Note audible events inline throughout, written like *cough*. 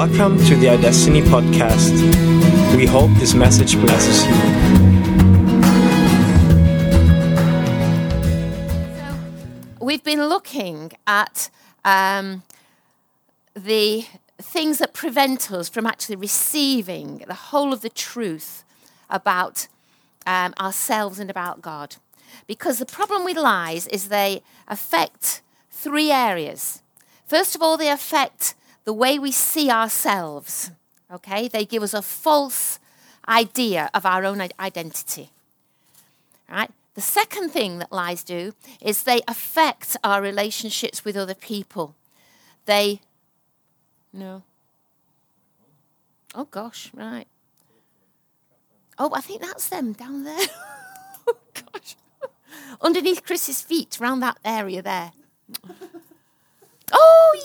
Welcome to the iDestiny podcast. We hope this message blesses you. We've been looking at um, the things that prevent us from actually receiving the whole of the truth about um, ourselves and about God. Because the problem with lies is they affect three areas. First of all, they affect the way we see ourselves. Okay? They give us a false idea of our own identity. Right? The second thing that lies do is they affect our relationships with other people. They, no. Oh gosh, right. Oh, I think that's them down there. *laughs* oh gosh. Underneath Chris's feet, around that area there. *laughs* Oh.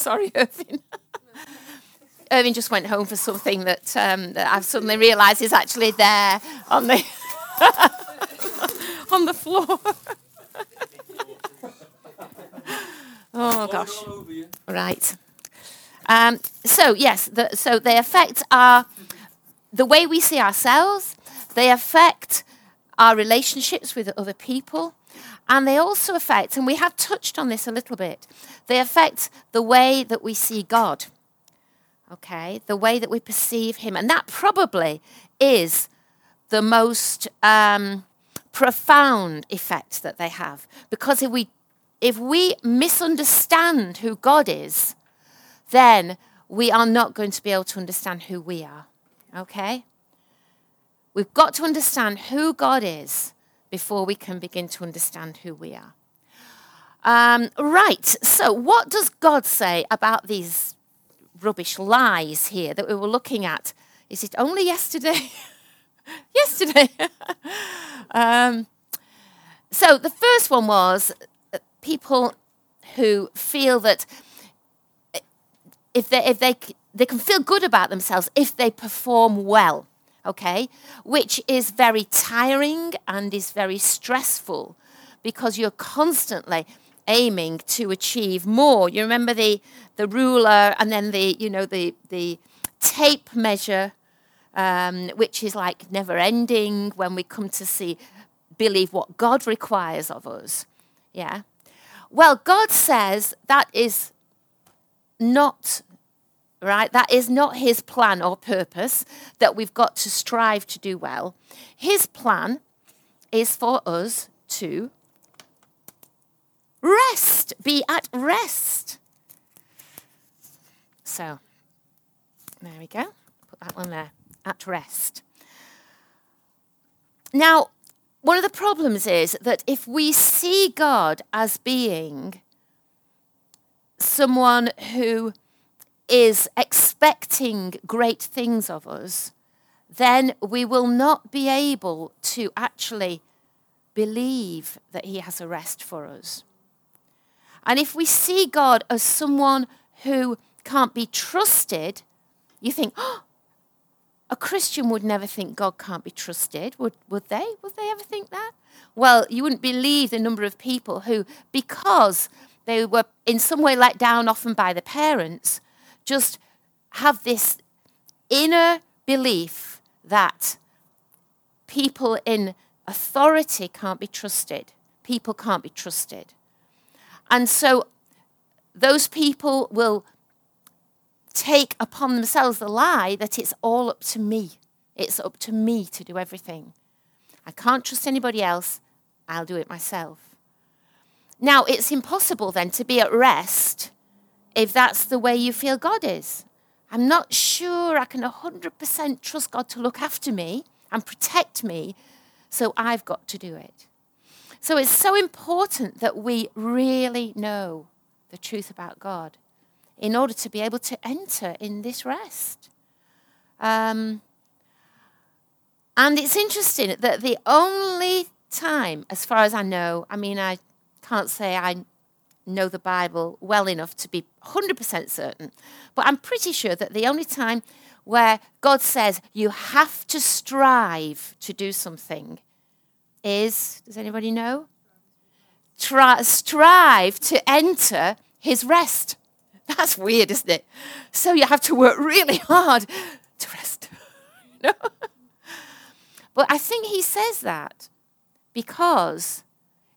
Sorry, *laughs* Irving. Irving just went home for something that, um, that I've suddenly realised is actually there on the *laughs* on the floor. *laughs* oh gosh! Right. Um, so yes, the, so they affect our the way we see ourselves. They affect our relationships with other people. And they also affect, and we have touched on this a little bit, they affect the way that we see God. Okay, the way that we perceive Him. And that probably is the most um, profound effect that they have. Because if we, if we misunderstand who God is, then we are not going to be able to understand who we are. Okay? We've got to understand who God is before we can begin to understand who we are. Um, right, so what does God say about these rubbish lies here that we were looking at? Is it only yesterday? *laughs* yesterday. *laughs* um, so the first one was uh, people who feel that if they, if they, they can feel good about themselves if they perform well okay, which is very tiring and is very stressful because you're constantly aiming to achieve more. You remember the, the ruler and then the, you know, the, the tape measure, um, which is like never ending when we come to see, believe what God requires of us. Yeah. Well, God says that is not right? That is not his plan or purpose that we've got to strive to do well. His plan is for us to rest, be at rest. So, there we go. Put that one there, at rest. Now, one of the problems is that if we see God as being someone who is expecting great things of us, then we will not be able to actually believe that He has a rest for us. And if we see God as someone who can't be trusted, you think, oh, a Christian would never think God can't be trusted, would, would they? Would they ever think that? Well, you wouldn't believe the number of people who, because they were in some way let down often by the parents, just have this inner belief that people in authority can't be trusted. People can't be trusted. And so those people will take upon themselves the lie that it's all up to me. It's up to me to do everything. I can't trust anybody else. I'll do it myself. Now, it's impossible then to be at rest if that's the way you feel God is. I'm not sure I can 100% trust God to look after me and protect me, so I've got to do it. So it's so important that we really know the truth about God in order to be able to enter in this rest. Um, and it's interesting that the only time, as far as I know, I mean, I can't say I know the Bible well enough to be 100% certain, but I'm pretty sure that the only time where God says you have to strive to do something is does anybody know? Try, strive to enter his rest. *laughs* That's weird, isn't it? So you have to work really hard to rest. *laughs* no? But I think he says that because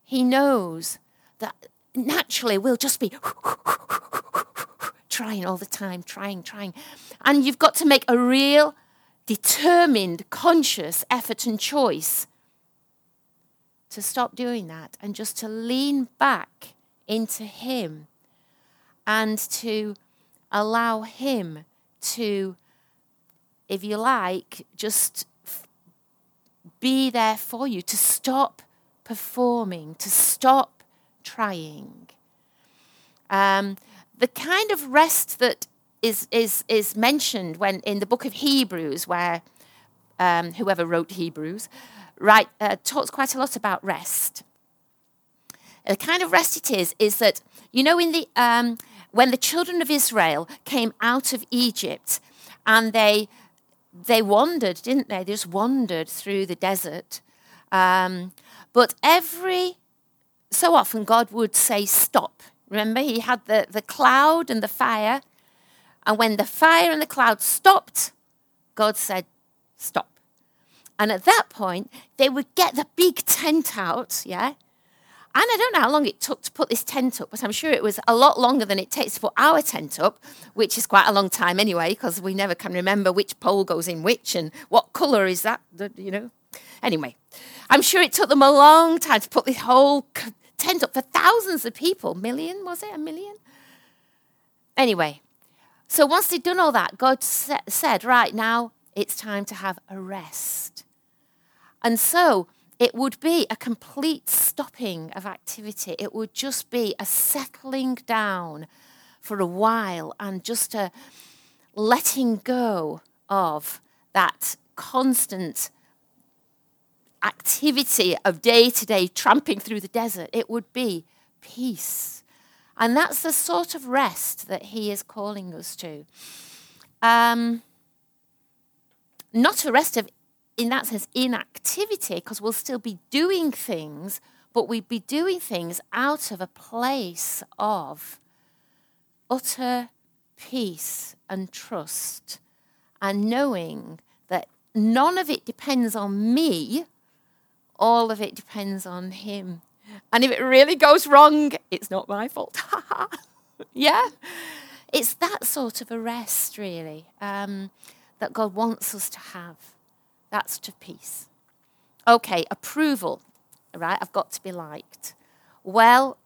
he knows that naturally we'll just be *laughs* trying all the time, trying, trying. And you've got to make a real, determined, conscious effort and choice to stop doing that and just to lean back into Him and to allow Him to, if you like, just be there for you, to stop performing, to stop trying. Um, the kind of rest that is, is, is mentioned when in the book of Hebrews, where um, whoever wrote Hebrews, right, uh, talks quite a lot about rest. The kind of rest it is is that you know in the um, when the children of Israel came out of Egypt and they they wandered, didn't they? They just wandered through the desert. Um, but every so often God would say, Stop. Remember, He had the, the cloud and the fire. And when the fire and the cloud stopped, God said, Stop. And at that point, they would get the big tent out, yeah? And I don't know how long it took to put this tent up, but I'm sure it was a lot longer than it takes to put our tent up, which is quite a long time anyway, because we never can remember which pole goes in which and what colour is that, you know. Anyway, I'm sure it took them a long time to put this whole tent up for thousands of people. Million, was it? A million? Anyway, so once they'd done all that, God said, right now, it's time to have a rest. And so it would be a complete stopping of activity. It would just be a settling down for a while and just a letting go of that constant activity of day to day tramping through the desert. It would be peace. And that's the sort of rest that he is calling us to. Um, not a rest of in that sense, inactivity, because we'll still be doing things, but we'd be doing things out of a place of utter peace and trust and knowing that none of it depends on me, all of it depends on Him. And if it really goes wrong, it's not my fault. *laughs* yeah? It's that sort of a rest, really, um, that God wants us to have. That's to peace. Okay, approval. Right, I've got to be liked. Well,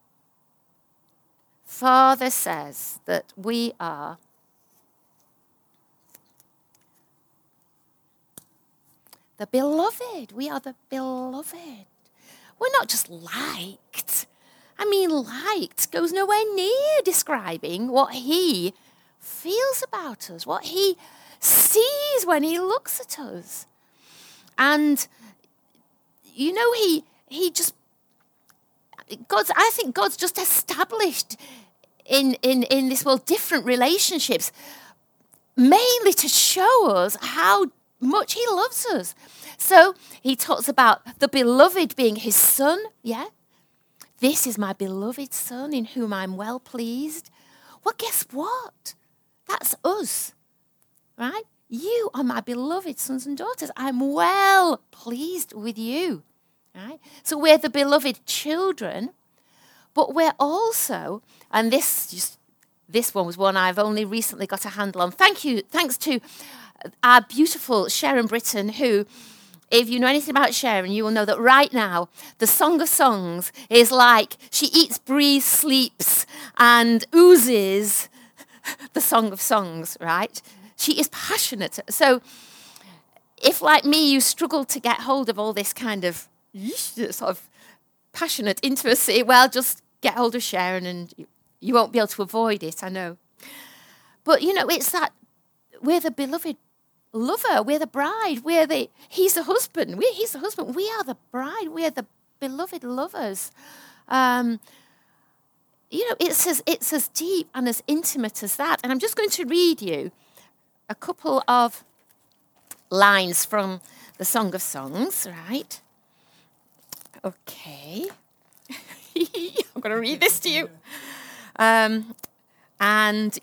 Father says that we are the beloved. We are the beloved. We're not just liked. I mean, liked goes nowhere near describing what he feels about us, what he sees when he looks at us. And you know, he he just God's I think God's just established in in in this world different relationships mainly to show us how much he loves us. So he talks about the beloved being his son, yeah? This is my beloved son in whom I'm well pleased. Well, guess what? That's us, right? You are my beloved sons and daughters. I'm well pleased with you. Right? So we're the beloved children, but we're also, and this just this one was one I've only recently got a handle on. Thank you, thanks to our beautiful Sharon Britton, who, if you know anything about Sharon, you will know that right now, the Song of Songs is like she eats, breathes, sleeps, and oozes the Song of Songs, right? She is passionate. So, if like me, you struggle to get hold of all this kind of sort of passionate intimacy, well, just get hold of Sharon and you won't be able to avoid it, I know. But, you know, it's that we're the beloved lover, we're the bride, we're the, he's the husband, we, he's the husband, we are the bride, we are the beloved lovers. Um, you know, it's as, it's as deep and as intimate as that. And I'm just going to read you a couple of lines from the Song of Songs, right? Okay. *laughs* I'm going to read this to you. Um, And,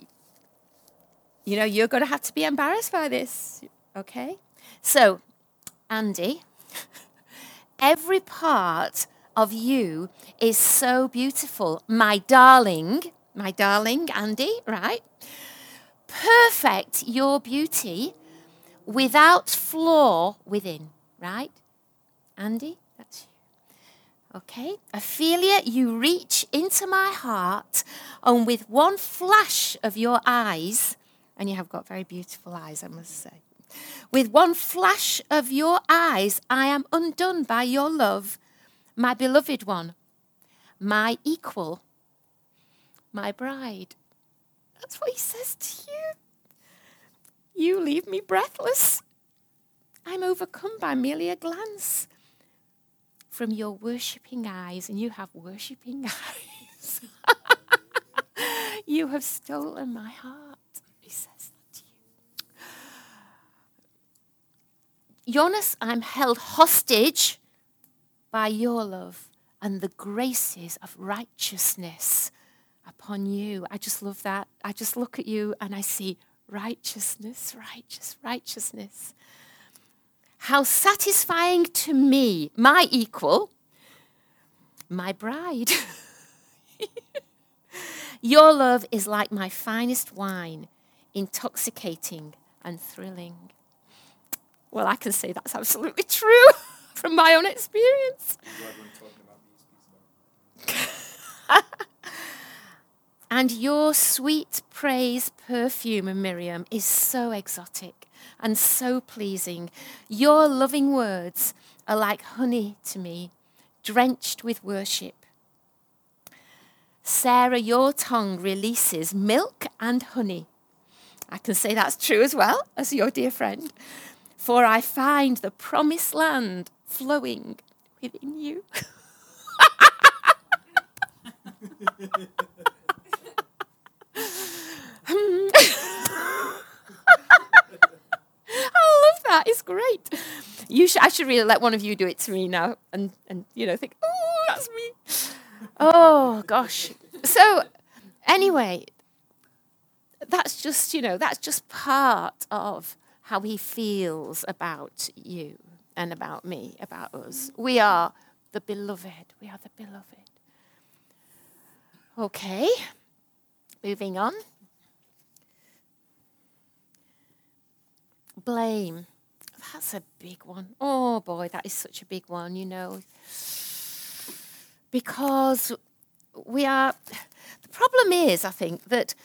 you know, you're going to have to be embarrassed by this, okay? So, Andy, *laughs* every part of you is so beautiful. My darling, my darling Andy, right? Perfect your beauty without flaw within, right? Andy, that's you. Okay? Ophelia, you reach into my heart, and with one flash of your eyes, and you have got very beautiful eyes, I must say. With one flash of your eyes, I am undone by your love, my beloved one, my equal, my bride. That's what he says to you. You leave me breathless. I'm overcome by merely a glance from your worshipping eyes, and you have worshipping *laughs* eyes. *laughs* you have stolen my heart. He says that to you. Jonas, I'm held hostage by your love and the graces of righteousness upon you. I just love that. I just look at you and I see righteousness, righteous, righteousness. How satisfying to me, my equal, my bride. *laughs* Your love is like my finest wine, intoxicating and thrilling. Well, I can say that's absolutely *laughs* true from my own experience. *laughs* And your sweet praise perfume, Miriam, is so exotic and so pleasing. Your loving words are like honey to me, drenched with worship. Sarah, your tongue releases milk and honey. I can say that's true as well as your dear friend. For I find the promised land flowing within you. Hmm. *laughs* I love that. It's great. You I should really let one of you do it to me now and, and you know, think, oh, that's me. Oh, gosh. So, anyway, that's just, you know, that's just part of how he feels about you and about me, about us. We are the beloved. We are the beloved. Okay, moving on. blame. That's a big one. Oh boy, that is such a big one, you know. Because we are, the problem is, I think, that,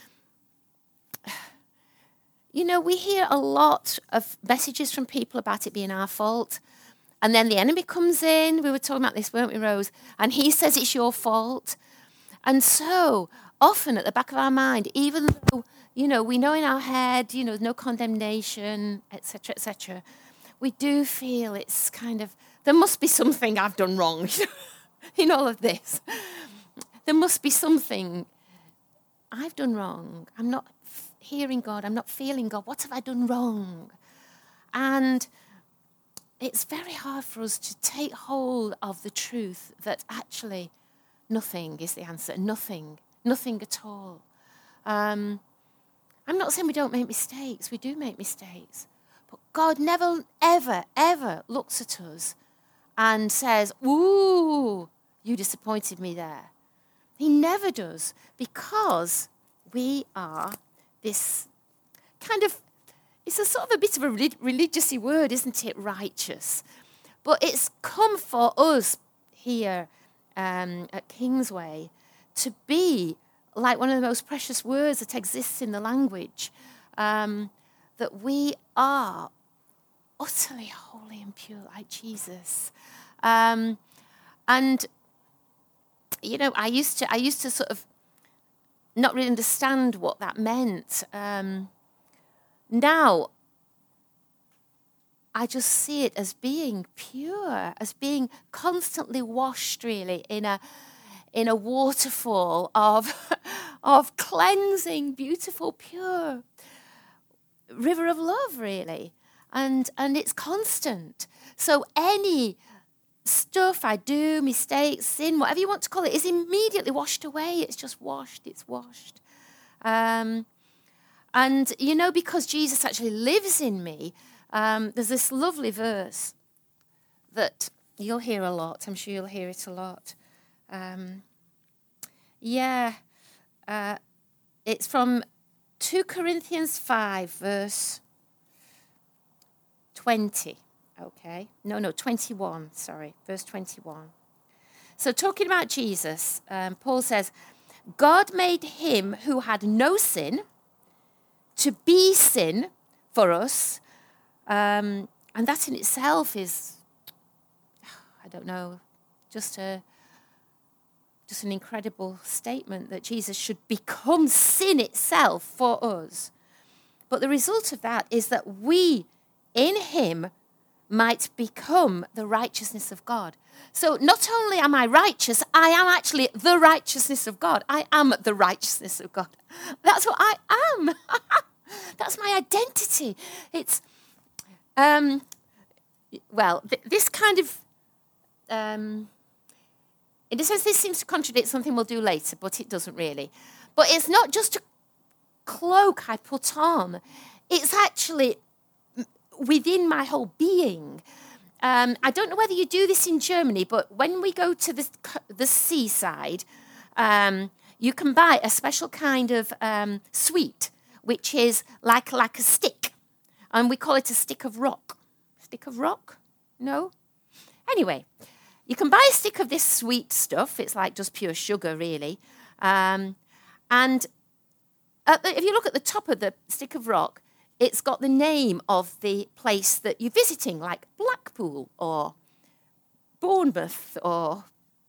you know, we hear a lot of messages from people about it being our fault. And then the enemy comes in. We were talking about this, weren't we, Rose? And he says it's your fault. And so often at the back of our mind, even though you know, we know in our head, you know, no condemnation, etc., etc. We do feel it's kind of there must be something I've done wrong *laughs* in all of this. There must be something I've done wrong. I'm not hearing God. I'm not feeling God. What have I done wrong? And it's very hard for us to take hold of the truth that actually nothing is the answer. Nothing. Nothing at all. Um, I'm not saying we don't make mistakes, we do make mistakes. But God never, ever, ever looks at us and says, Ooh, you disappointed me there. He never does because we are this kind of, it's a sort of a bit of a religious word, isn't it? Righteous. But it's come for us here um, at Kingsway to be like one of the most precious words that exists in the language, um, that we are utterly holy and pure like Jesus. Um, and you know, I used to I used to sort of not really understand what that meant. Um, now I just see it as being pure, as being constantly washed, really, in a in a waterfall of, *laughs* of cleansing, beautiful, pure river of love, really. And, and it's constant. So any stuff I do, mistakes, sin, whatever you want to call it, is immediately washed away. It's just washed, it's washed. Um, and, you know, because Jesus actually lives in me, um, there's this lovely verse that you'll hear a lot. I'm sure you'll hear it a lot. Um, yeah, uh, it's from 2 Corinthians 5, verse 20. Okay. No, no, 21. Sorry, verse 21. So, talking about Jesus, um, Paul says, God made him who had no sin to be sin for us. Um, and that in itself is, I don't know, just a just an incredible statement that Jesus should become sin itself for us. But the result of that is that we in him might become the righteousness of God. So not only am I righteous, I am actually the righteousness of God. I am the righteousness of God. That's what I am. *laughs* That's my identity. It's, um, well, th- this kind of, um, in a sense, this seems to contradict something we'll do later, but it doesn't really. But it's not just a cloak I put on, it's actually within my whole being. Um, I don't know whether you do this in Germany, but when we go to the, the seaside, um, you can buy a special kind of um, sweet, which is like, like a stick. And we call it a stick of rock. Stick of rock? No? Anyway, you can buy a stick of this sweet stuff. It's like just pure sugar, really. Um, and the, if you look at the top of the stick of rock, it's got the name of the place that you're visiting, like Blackpool or Bournemouth or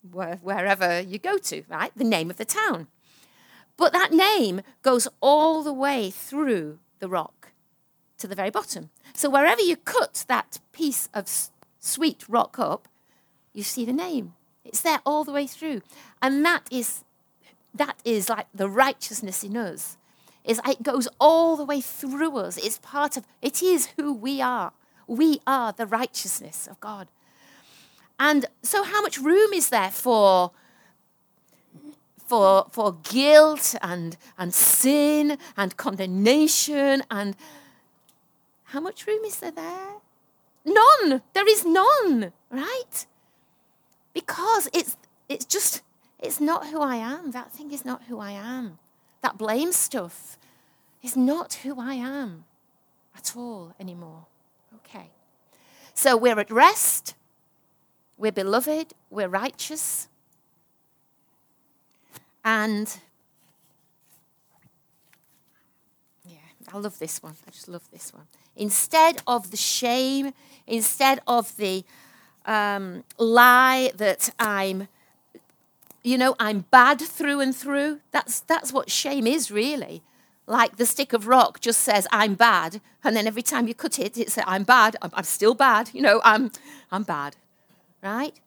wherever you go to, right? The name of the town. But that name goes all the way through the rock to the very bottom. So wherever you cut that piece of sweet rock up, you see the name. It's there all the way through. And that is that is like the righteousness in us is it goes all the way through us. It's part of, it is who we are. We are the righteousness of God. And so, how much room is there for, for, for guilt and, and sin and condemnation? And how much room is there there? None. There is none, right? Because it's, it's just, it's not who I am. That thing is not who I am that blame stuff is not who I am at all anymore. Okay. So we're at rest, we're beloved, we're righteous, and yeah, I love this one. I just love this one. Instead of the shame, instead of the um, lie that I'm you know, I'm bad through and through. That's, that's what shame is, really. Like the stick of rock just says, I'm bad. And then every time you cut it, it says, I'm bad. I'm, I'm still bad. You know, I'm, I'm bad. Right?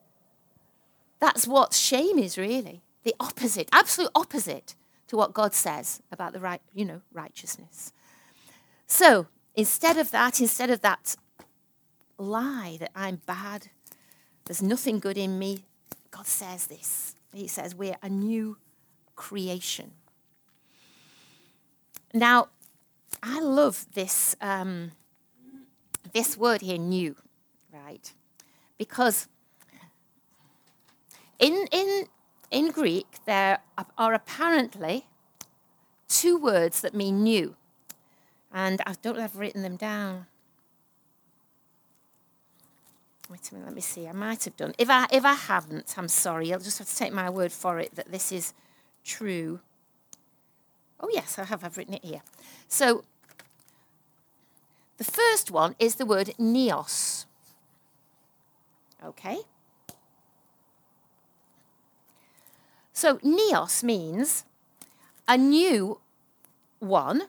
That's what shame is, really. The opposite, absolute opposite to what God says about the right, you know, righteousness. So instead of that, instead of that lie that I'm bad, there's nothing good in me, God says this he says we're a new creation. Now, I love this, um, this word here, new, right? Because in, in, in Greek, there are apparently two words that mean new. And I don't know if I've written them down. Wait a minute, let me see. I might have done. If I if I haven't, I'm sorry. You'll just have to take my word for it that this is true. Oh yes, I have. I've written it here. So the first one is the word neos. Okay. So neos means a new one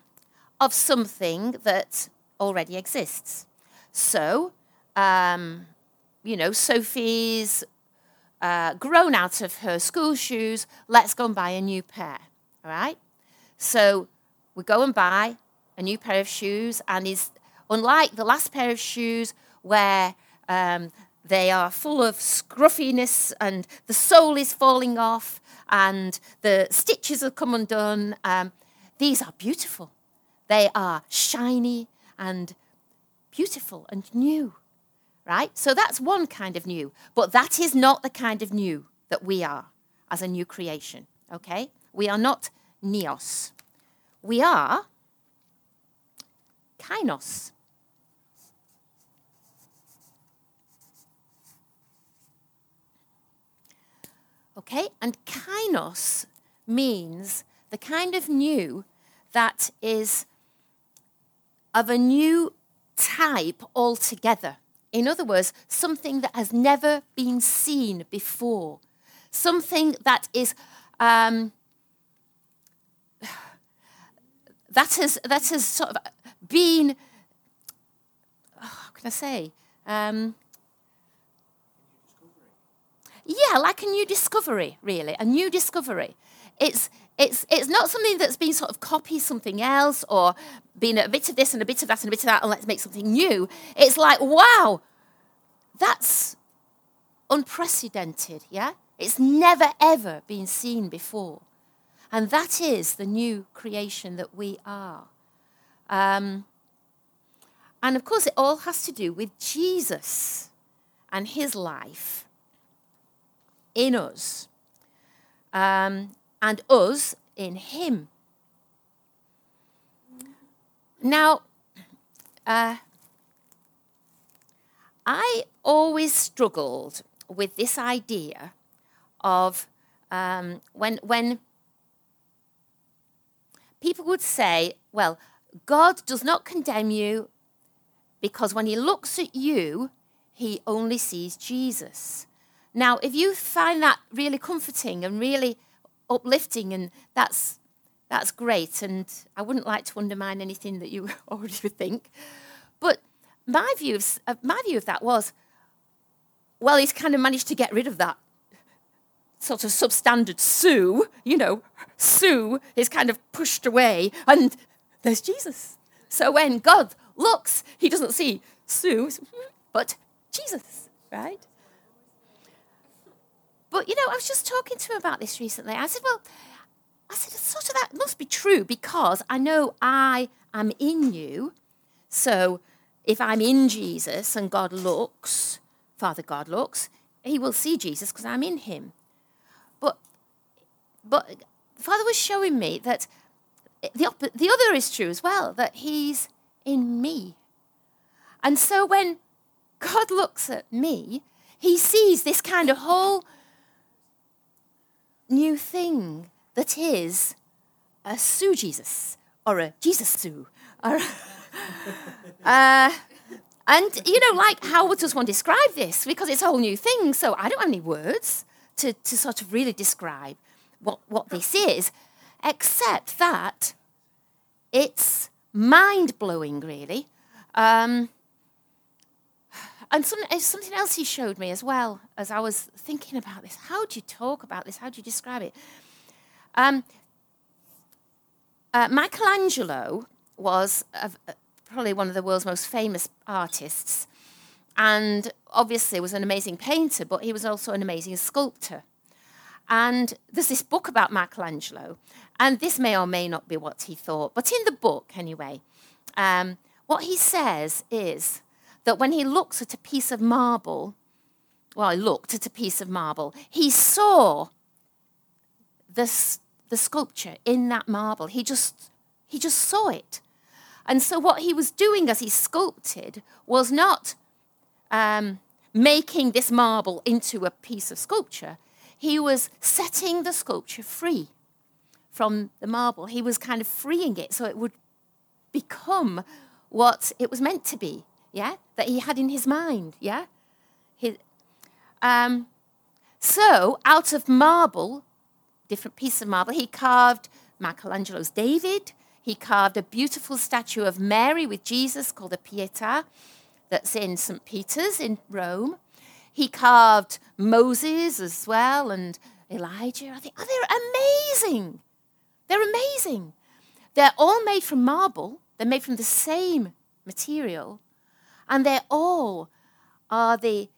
of something that already exists. So um, you know, Sophie's uh, grown out of her school shoes. Let's go and buy a new pair. All right. So we go and buy a new pair of shoes, and is unlike the last pair of shoes where um, they are full of scruffiness and the sole is falling off and the stitches have come undone. Um, these are beautiful. They are shiny and beautiful and new, right? So that's one kind of new, but that is not the kind of new that we are as a new creation, okay? We are not neos. We are kainos. Okay, and kainos means the kind of new that is of a new type altogether. In other words, something that has never been seen before, something that is um, that has that has sort of been. Oh, how can I say? Um, yeah, like a new discovery, really, a new discovery. It's it's it's not something that's been sort of copied something else or been a bit of this and a bit of that and a bit of that and let's make something new. It's like, wow, that's unprecedented, yeah? It's never ever been seen before. And that is the new creation that we are. Um, and of course, it all has to do with Jesus and his life in us um, and us in him. Now, uh, I always struggled with this idea of um, when, when people would say, well, God does not condemn you because when he looks at you, he only sees Jesus. Now, if you find that really comforting and really uplifting, and that's that's great, and I wouldn't like to undermine anything that you *laughs* already think, but my view of my view of that was, well, he's kind of managed to get rid of that sort of substandard Sue, you know, Sue is kind of pushed away, and there's Jesus. So when God looks, he doesn't see Sue, but Jesus, right? But, you know, I was just talking to him about this recently. I said, well, I said, sort of that must be true because I know I am in you. So if I'm in Jesus and God looks, Father God looks, he will see Jesus because I'm in him. But, but Father was showing me that the, op- the other is true as well, that he's in me. And so when God looks at me, he sees this kind of whole new thing that is a Sue Jesus or a Jesus Sue. Or, *laughs* uh, and, you know, like, how would one describe this? Because it's a whole new thing. So I don't have any words to, to sort of really describe what, what this is, except that it's mind blowing, really. Um, and some, something else he showed me as well as I was thinking about this. How do you talk about this? How do you describe it? Um, uh, Michelangelo was a, a, probably one of the world's most famous artists, and obviously was an amazing painter, but he was also an amazing sculptor. And there's this book about Michelangelo, and this may or may not be what he thought, but in the book, anyway, um, what he says is that when he looks at a piece of marble, well, he looked at a piece of marble, he saw this, the sculpture in that marble. He just, he just saw it. And so, what he was doing as he sculpted was not um, making this marble into a piece of sculpture, he was setting the sculpture free from the marble. He was kind of freeing it so it would become what it was meant to be yeah, that he had in his mind, yeah? His, um, so, out of marble, different piece of marble, he carved Michelangelo's David. He carved a beautiful statue of Mary with Jesus called the Pietà, that's in St. Peter's in Rome. He carved Moses as well and Elijah. I think, oh, they're amazing. They're amazing. They're all made from marble, they're made from the same material, and they all are the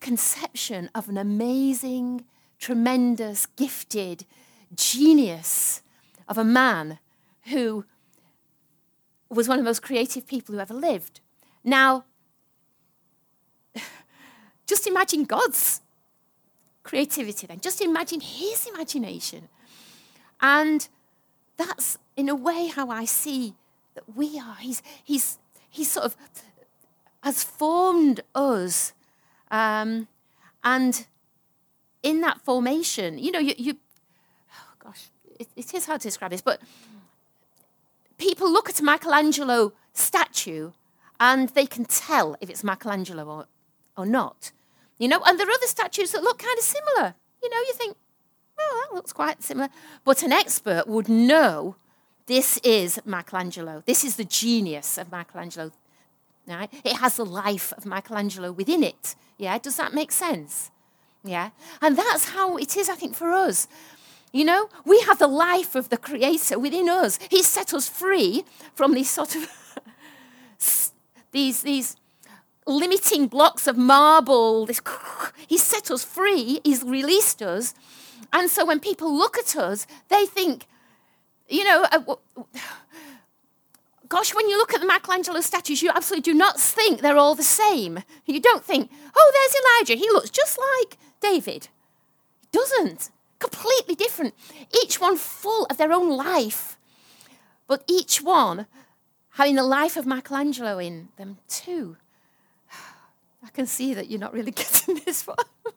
conception of an amazing, tremendous, gifted genius of a man who was one of the most creative people who ever lived. Now, *sighs* just imagine God's creativity then. Just imagine his imagination. And that's, in a way, how I see that we are. He's, he's, he's sort of has formed us. Um, and in that formation, you know, you, you oh gosh, it, it is hard to describe this, but people look at a Michelangelo statue and they can tell if it's Michelangelo or, or not. You know, and there are other statues that look kind of similar. You know, you think, oh, that looks quite similar. But an expert would know this is Michelangelo. This is the genius of Michelangelo. Right? It has the life of Michelangelo within it. Yeah, does that make sense? Yeah, and that's how it is, I think, for us. You know, we have the life of the Creator within us. He set us free from these sort of *laughs* these these limiting blocks of marble. This, *laughs* he set us free. He's released us, and so when people look at us, they think, you know. Uh, gosh, when you look at the Michelangelo statues, you absolutely do not think they're all the same. You don't think, oh, there's Elijah. He looks just like David. He doesn't. Completely different. Each one full of their own life, but each one having the life of Michelangelo in them too. *sighs* I can see that you're not really *laughs* getting this one. *laughs*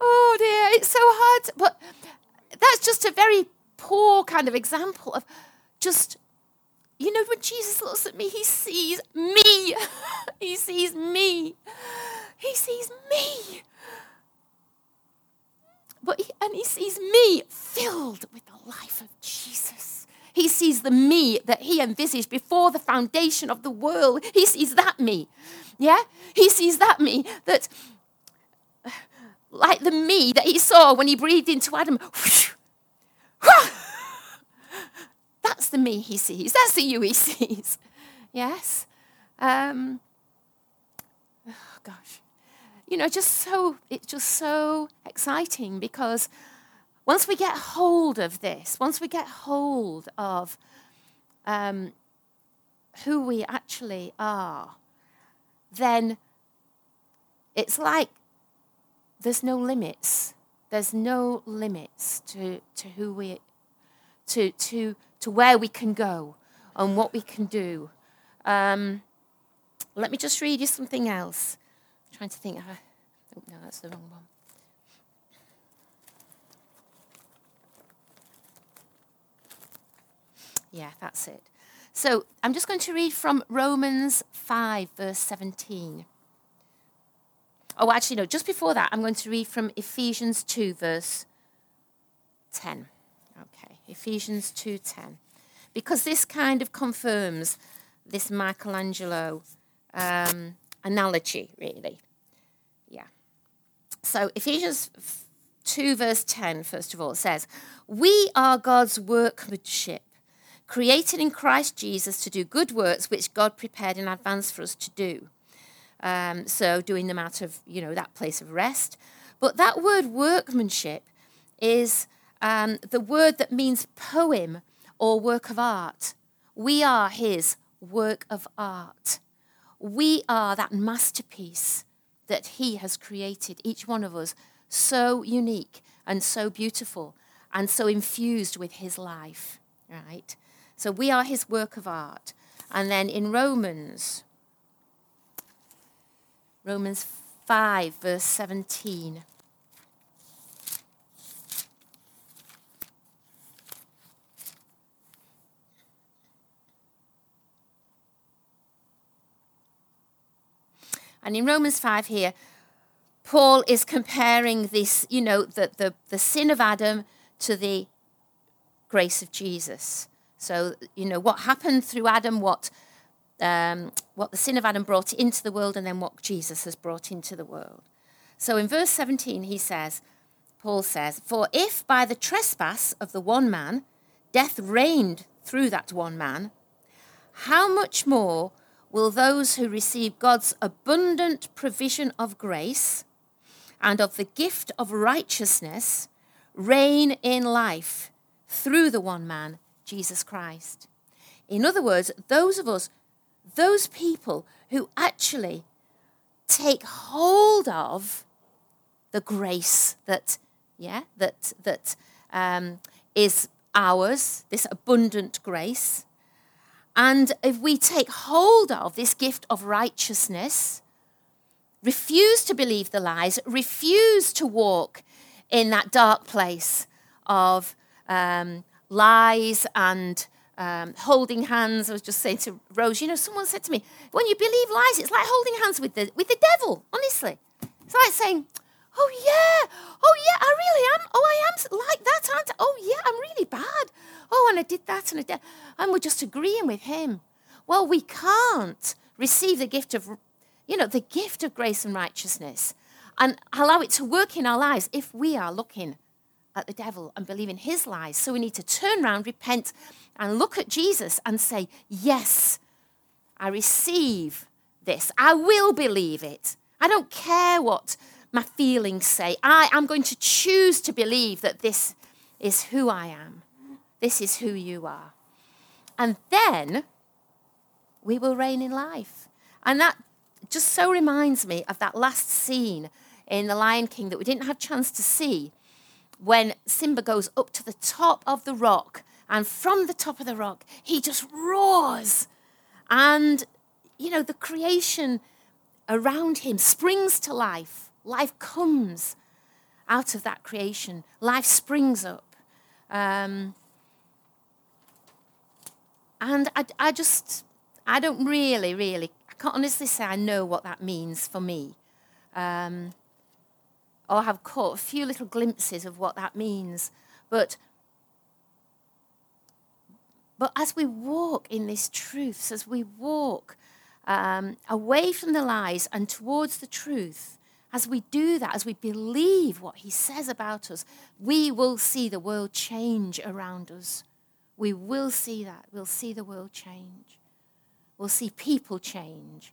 oh dear, it's so hard. But that's just a very poor kind of example of just you know, when Jesus looks at me, he sees me. *laughs* he sees me. He sees me. But he, and he sees me filled with the life of Jesus. He sees the me that he envisaged before the foundation of the world. He sees that me. Yeah? He sees that me that, like the me that he saw when he breathed into Adam. *laughs* That's the me he sees. That's the you he sees. *laughs* Yes? Um, oh, gosh. You know, just so, it's just so exciting because once we get hold of this, once we get hold of um, who we actually are, then it's like there's no limits. There's no limits to, to who we, to, to to where we can go and what we can do. Um, let me just read you something else. I'm trying to think. Oh, no, that's the wrong one. Yeah, that's it. So I'm just going to read from Romans 5, verse 17. Oh, actually, no, just before that, I'm going to read from Ephesians 2, verse 10. Ephesians 2:10, because this kind of confirms this Michelangelo um, analogy, really. Yeah. So Ephesians 2 verse 10, first of all, says, "We are God's workmanship." Created in Christ Jesus to do good works which God prepared in advance for us to do. Um, so doing them out of you know that place of rest. But that word workmanship is um, the word that means poem or work of art. We are his work of art. We are that masterpiece that he has created, each one of us, so unique and so beautiful and so infused with his life, right? So we are his work of art. And then in Romans, Romans 5, verse 17. And in Romans 5 here, Paul is comparing this, you know, the, the, the sin of Adam to the grace of Jesus. So, you know, what happened through Adam, what, um, what the sin of Adam brought into the world, and then what Jesus has brought into the world. So in verse 17, he says, Paul says, For if by the trespass of the one man death reigned through that one man, how much more will those who receive God's abundant provision of grace and of the gift of righteousness reign in life through the one man, Jesus Christ. In other words, those of us, those people who actually take hold of the grace that, yeah, that, that um, is ours, this abundant grace. And if we take hold of this gift of righteousness, refuse to believe the lies, refuse to walk in that dark place of um, lies and um, holding hands. I was just saying to Rose, you know, someone said to me, when you believe lies, it's like holding hands with the, with the devil, honestly. It's like saying, oh yeah, oh yeah, I really am. Oh, I am like that, aren't I? Oh yeah, I'm really bad. Oh, and I did that and I did. And we're just agreeing with him. Well, we can't receive the gift of, you know, the gift of grace and righteousness and allow it to work in our lives if we are looking at the devil and believing his lies. So we need to turn around, repent, and look at Jesus and say, Yes, I receive this. I will believe it. I don't care what my feelings say. I am going to choose to believe that this is who I am. This is who you are. And then we will reign in life. And that just so reminds me of that last scene in The Lion King that we didn't have a chance to see when Simba goes up to the top of the rock, and from the top of the rock, he just roars. And, you know, the creation around him springs to life. Life comes out of that creation, life springs up. Um, and I, I just, I don't really, really, I can't honestly say I know what that means for me. Um, or have caught a few little glimpses of what that means. But, but as we walk in these truths, as we walk um, away from the lies and towards the truth, as we do that, as we believe what he says about us, we will see the world change around us. We will see that. We'll see the world change. We'll see people change.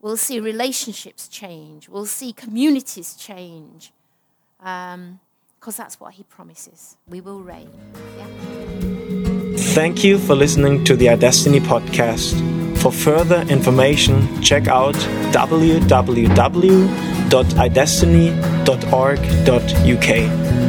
We'll see relationships change. We'll see communities change. Because um, that's what he promises. We will reign. Yeah. Thank you for listening to the iDestiny podcast. For further information, check out www.idestiny.org.uk.